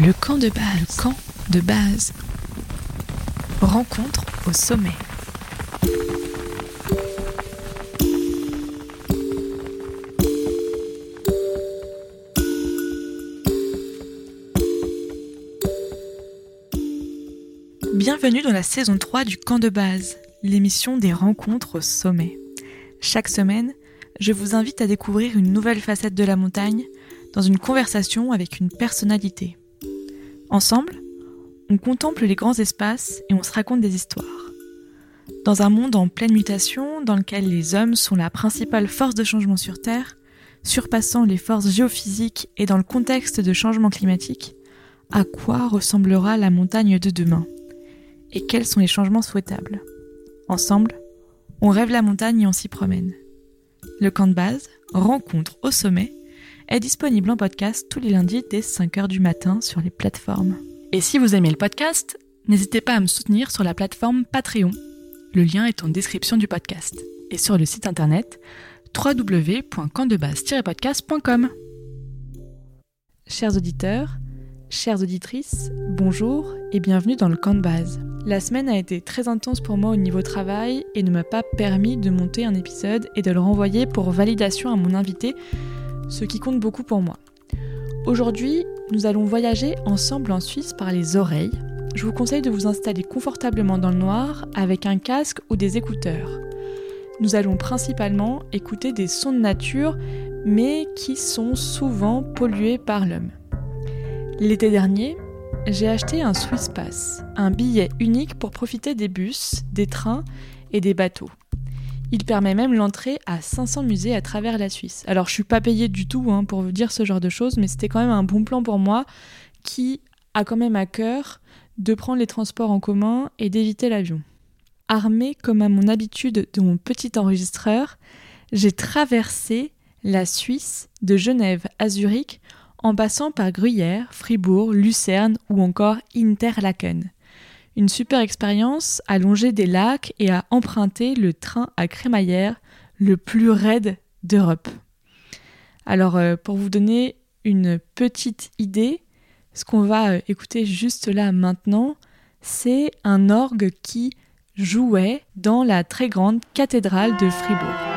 Le camp de base. Le camp de base. Rencontre au sommet. Bienvenue dans la saison 3 du camp de base, l'émission des rencontres au sommet. Chaque semaine, je vous invite à découvrir une nouvelle facette de la montagne dans une conversation avec une personnalité. Ensemble, on contemple les grands espaces et on se raconte des histoires. Dans un monde en pleine mutation, dans lequel les hommes sont la principale force de changement sur Terre, surpassant les forces géophysiques et dans le contexte de changement climatique, à quoi ressemblera la montagne de demain? Et quels sont les changements souhaitables? Ensemble, on rêve la montagne et on s'y promène. Le camp de base, rencontre au sommet, est disponible en podcast tous les lundis dès 5h du matin sur les plateformes. Et si vous aimez le podcast, n'hésitez pas à me soutenir sur la plateforme Patreon. Le lien est en description du podcast et sur le site internet www.campdebase-podcast.com. Chers auditeurs, chères auditrices, bonjour et bienvenue dans le camp de base. La semaine a été très intense pour moi au niveau travail et ne m'a pas permis de monter un épisode et de le renvoyer pour validation à mon invité ce qui compte beaucoup pour moi. Aujourd'hui, nous allons voyager ensemble en Suisse par les oreilles. Je vous conseille de vous installer confortablement dans le noir avec un casque ou des écouteurs. Nous allons principalement écouter des sons de nature, mais qui sont souvent pollués par l'homme. L'été dernier, j'ai acheté un Swiss Pass, un billet unique pour profiter des bus, des trains et des bateaux. Il permet même l'entrée à 500 musées à travers la Suisse. Alors je suis pas payée du tout hein, pour vous dire ce genre de choses, mais c'était quand même un bon plan pour moi qui a quand même à cœur de prendre les transports en commun et d'éviter l'avion. Armée comme à mon habitude de mon petit enregistreur, j'ai traversé la Suisse de Genève à Zurich en passant par Gruyère, Fribourg, Lucerne ou encore Interlaken une super expérience à longer des lacs et à emprunter le train à crémaillère le plus raide d'Europe. Alors euh, pour vous donner une petite idée, ce qu'on va euh, écouter juste là maintenant, c'est un orgue qui jouait dans la très grande cathédrale de Fribourg.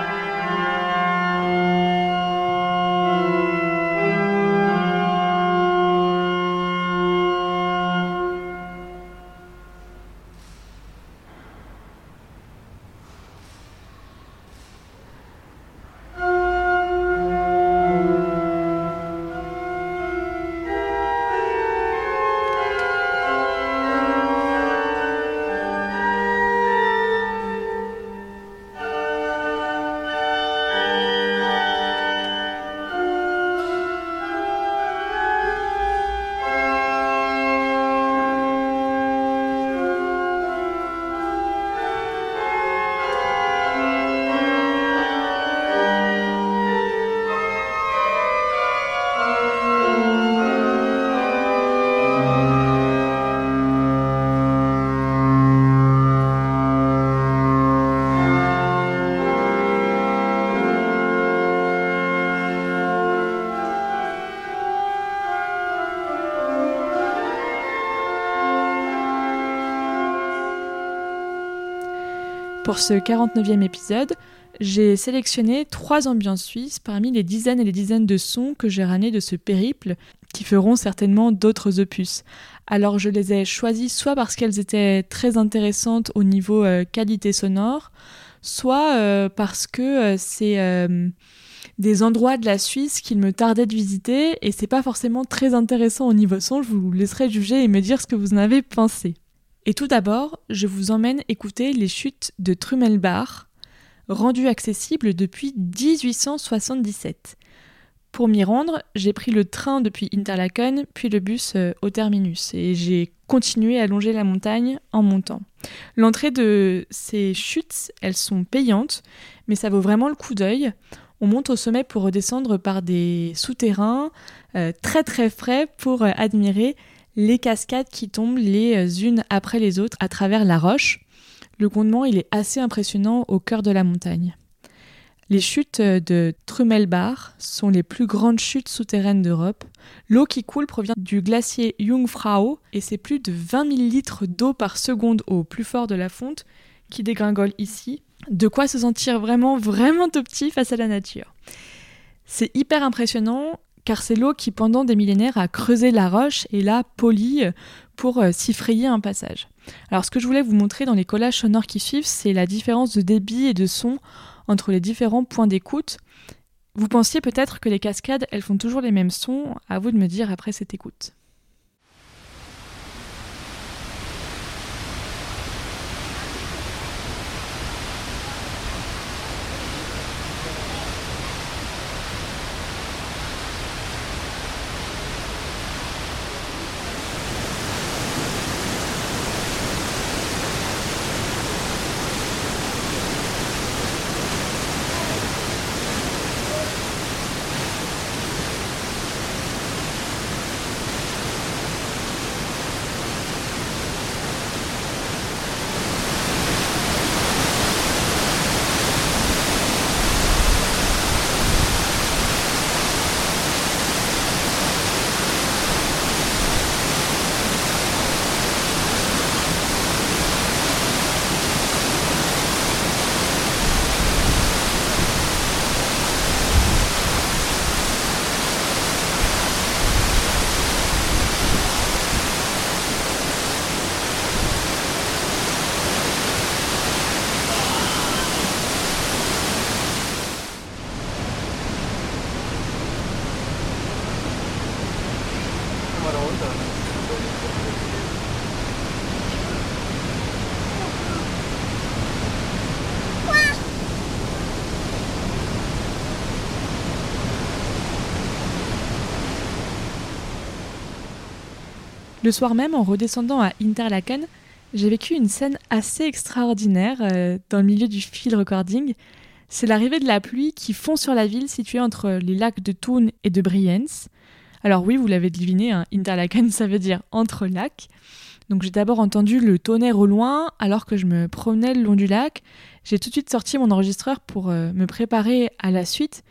Pour ce 49e épisode, j'ai sélectionné trois ambiances suisses parmi les dizaines et les dizaines de sons que j'ai ramenés de ce périple qui feront certainement d'autres opus. Alors je les ai choisis soit parce qu'elles étaient très intéressantes au niveau euh, qualité sonore, soit euh, parce que euh, c'est des endroits de la Suisse qu'il me tardait de visiter et c'est pas forcément très intéressant au niveau son. Je vous laisserai juger et me dire ce que vous en avez pensé. Et tout d'abord, je vous emmène écouter les chutes de Trummelbach, rendues accessibles depuis 1877. Pour m'y rendre, j'ai pris le train depuis Interlaken, puis le bus euh, au terminus, et j'ai continué à longer la montagne en montant. L'entrée de ces chutes, elles sont payantes, mais ça vaut vraiment le coup d'œil. On monte au sommet pour redescendre par des souterrains euh, très très frais pour euh, admirer les cascades qui tombent les unes après les autres à travers la roche. Le grondement, il est assez impressionnant au cœur de la montagne. Les chutes de Trummelbach sont les plus grandes chutes souterraines d'Europe. L'eau qui coule provient du glacier Jungfrau et c'est plus de 20 000 litres d'eau par seconde au plus fort de la fonte qui dégringole ici. De quoi se sentir vraiment, vraiment tout petit face à la nature. C'est hyper impressionnant car c'est l'eau qui pendant des millénaires a creusé la roche et l'a polie pour euh, s'y frayer un passage. Alors ce que je voulais vous montrer dans les collages sonores qui suivent, c'est la différence de débit et de son entre les différents points d'écoute. Vous pensiez peut-être que les cascades, elles font toujours les mêmes sons, à vous de me dire après cette écoute. Le soir même, en redescendant à Interlaken, j'ai vécu une scène assez extraordinaire euh, dans le milieu du field recording. C'est l'arrivée de la pluie qui fond sur la ville située entre les lacs de Thun et de Brienz. Alors oui, vous l'avez deviné, hein, Interlaken ça veut dire entre lacs. Donc j'ai d'abord entendu le tonnerre au loin alors que je me promenais le long du lac. J'ai tout de suite sorti mon enregistreur pour euh, me préparer à la suite.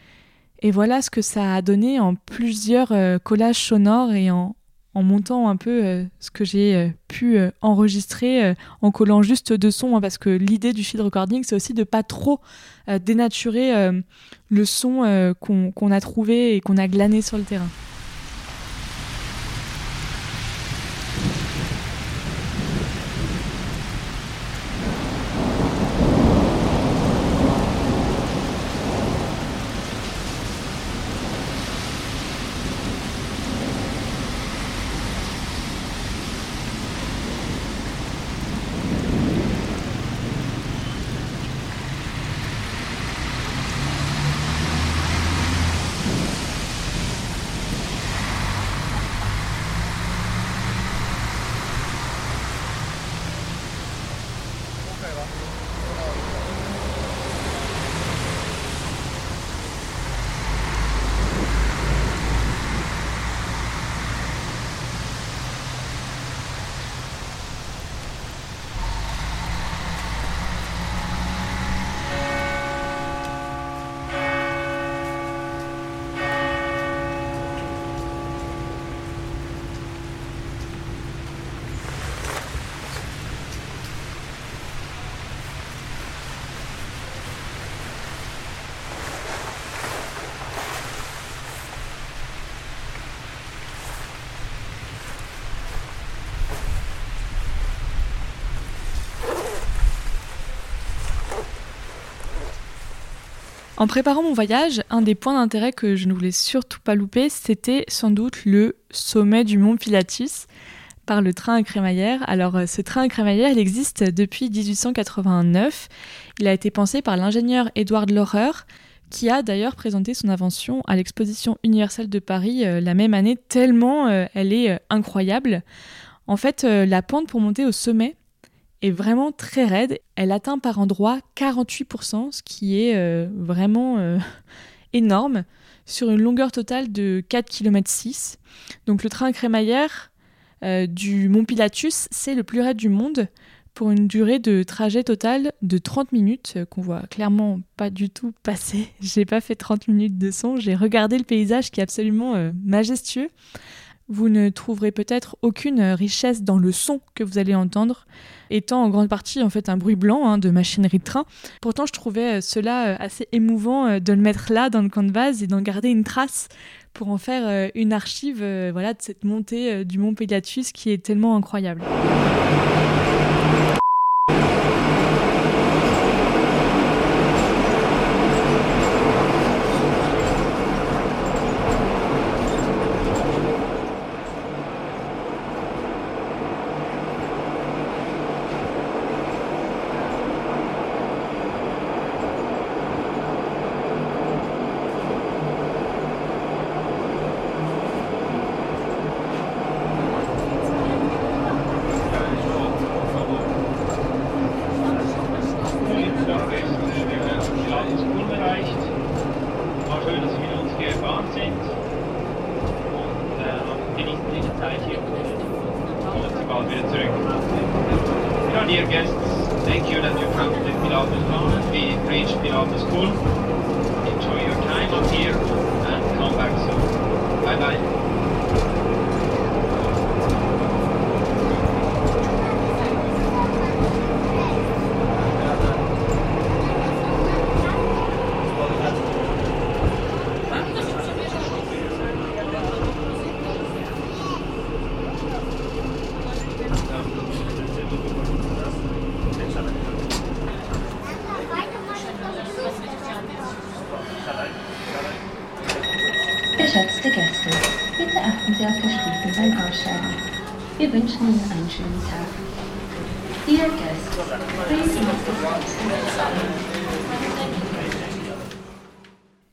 Et voilà ce que ça a donné en plusieurs euh, collages sonores et en, en montant un peu euh, ce que j'ai euh, pu euh, enregistrer en collant juste deux sons hein, parce que l'idée du field recording c'est aussi de pas trop dénaturer le son qu'on a trouvé et qu'on a glané sur le terrain. En préparant mon voyage, un des points d'intérêt que je ne voulais surtout pas louper, c'était sans doute le sommet du mont Pilatus par le train à crémaillère. Alors euh, ce train à crémaillère, il existe depuis 1889. Il a été pensé par l'ingénieur Edward Laurer, qui a d'ailleurs présenté son invention à l'exposition universelle de Paris euh, la même année, tellement euh, elle est incroyable. En fait, la pente pour monter au sommet est vraiment très raide. Elle atteint par endroits 48%, ce qui est euh, vraiment euh, énorme, sur une longueur totale de 4 km 6. Donc le train crémaillère euh, du Mont Pilatus, c'est le plus raide du monde. pour une durée de trajet total de 30 minutes qu'on voit clairement pas du tout passer. J'ai pas fait 30 minutes de son, j'ai regardé le paysage qui est absolument majestueux. Vous ne trouverez peut-être aucune richesse dans le son que vous allez entendre, étant en grande partie en fait un bruit blanc hein, de machinerie de train. Pourtant, je trouvais euh, cela assez émouvant de le mettre là dans le canvas et d'en garder une trace pour en faire une archive voilà, de cette montée du mont Pilatus qui est tellement incroyable. unerreicht. War schön, dass wir uns hier gefahren sind und äh, genießen diese Zeit hier. Sie bald wieder zurück. Dear guests, thank you that you come to the Pilatus and We reached Pilatus School. Enjoy your time up here and come back soon. Bye bye.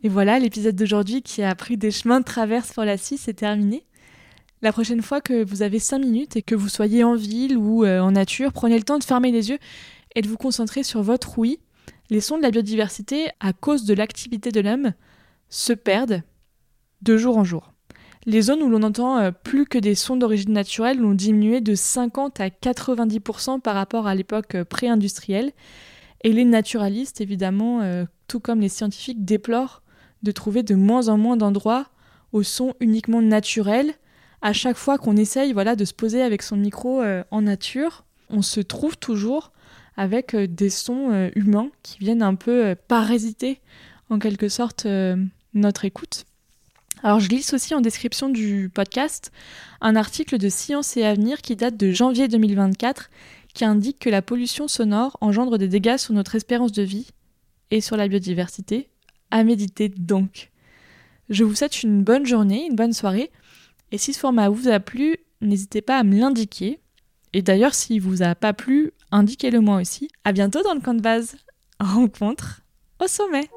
Et voilà, l'épisode d'aujourd'hui qui a pris des chemins de traverse pour la Suisse est terminé. La prochaine fois que vous avez 5 minutes et que vous soyez en ville ou euh, en nature, prenez le temps de fermer les yeux et de vous concentrer sur votre oui. Les sons de la biodiversité, à cause de l'activité de l'homme, se perdent de jour en jour. Les zones où l'on entend euh, plus que des sons d'origine naturelle ont diminué de 50 à 90% par rapport à l'époque euh, pré-industrielle. Et les naturalistes, évidemment, euh, tout comme les scientifiques, déplorent de trouver de moins en moins d'endroits au son uniquement naturel. À chaque fois qu'on essaye voilà, de se poser avec son micro en nature, on se trouve toujours avec des sons humains qui viennent un peu parasiter en quelque sorte notre écoute. Alors je glisse aussi en description du podcast un article de Science et Avenir qui date de janvier 2024 qui indique que la pollution sonore engendre des dégâts sur notre espérance de vie et sur la biodiversité. À méditer donc. Je vous souhaite une bonne journée, une bonne soirée. Et si ce format vous a plu, n'hésitez pas à me l'indiquer. Et d'ailleurs, s'il vous a pas plu, indiquez-le moi aussi. À bientôt dans le camp de base. Rencontre au sommet.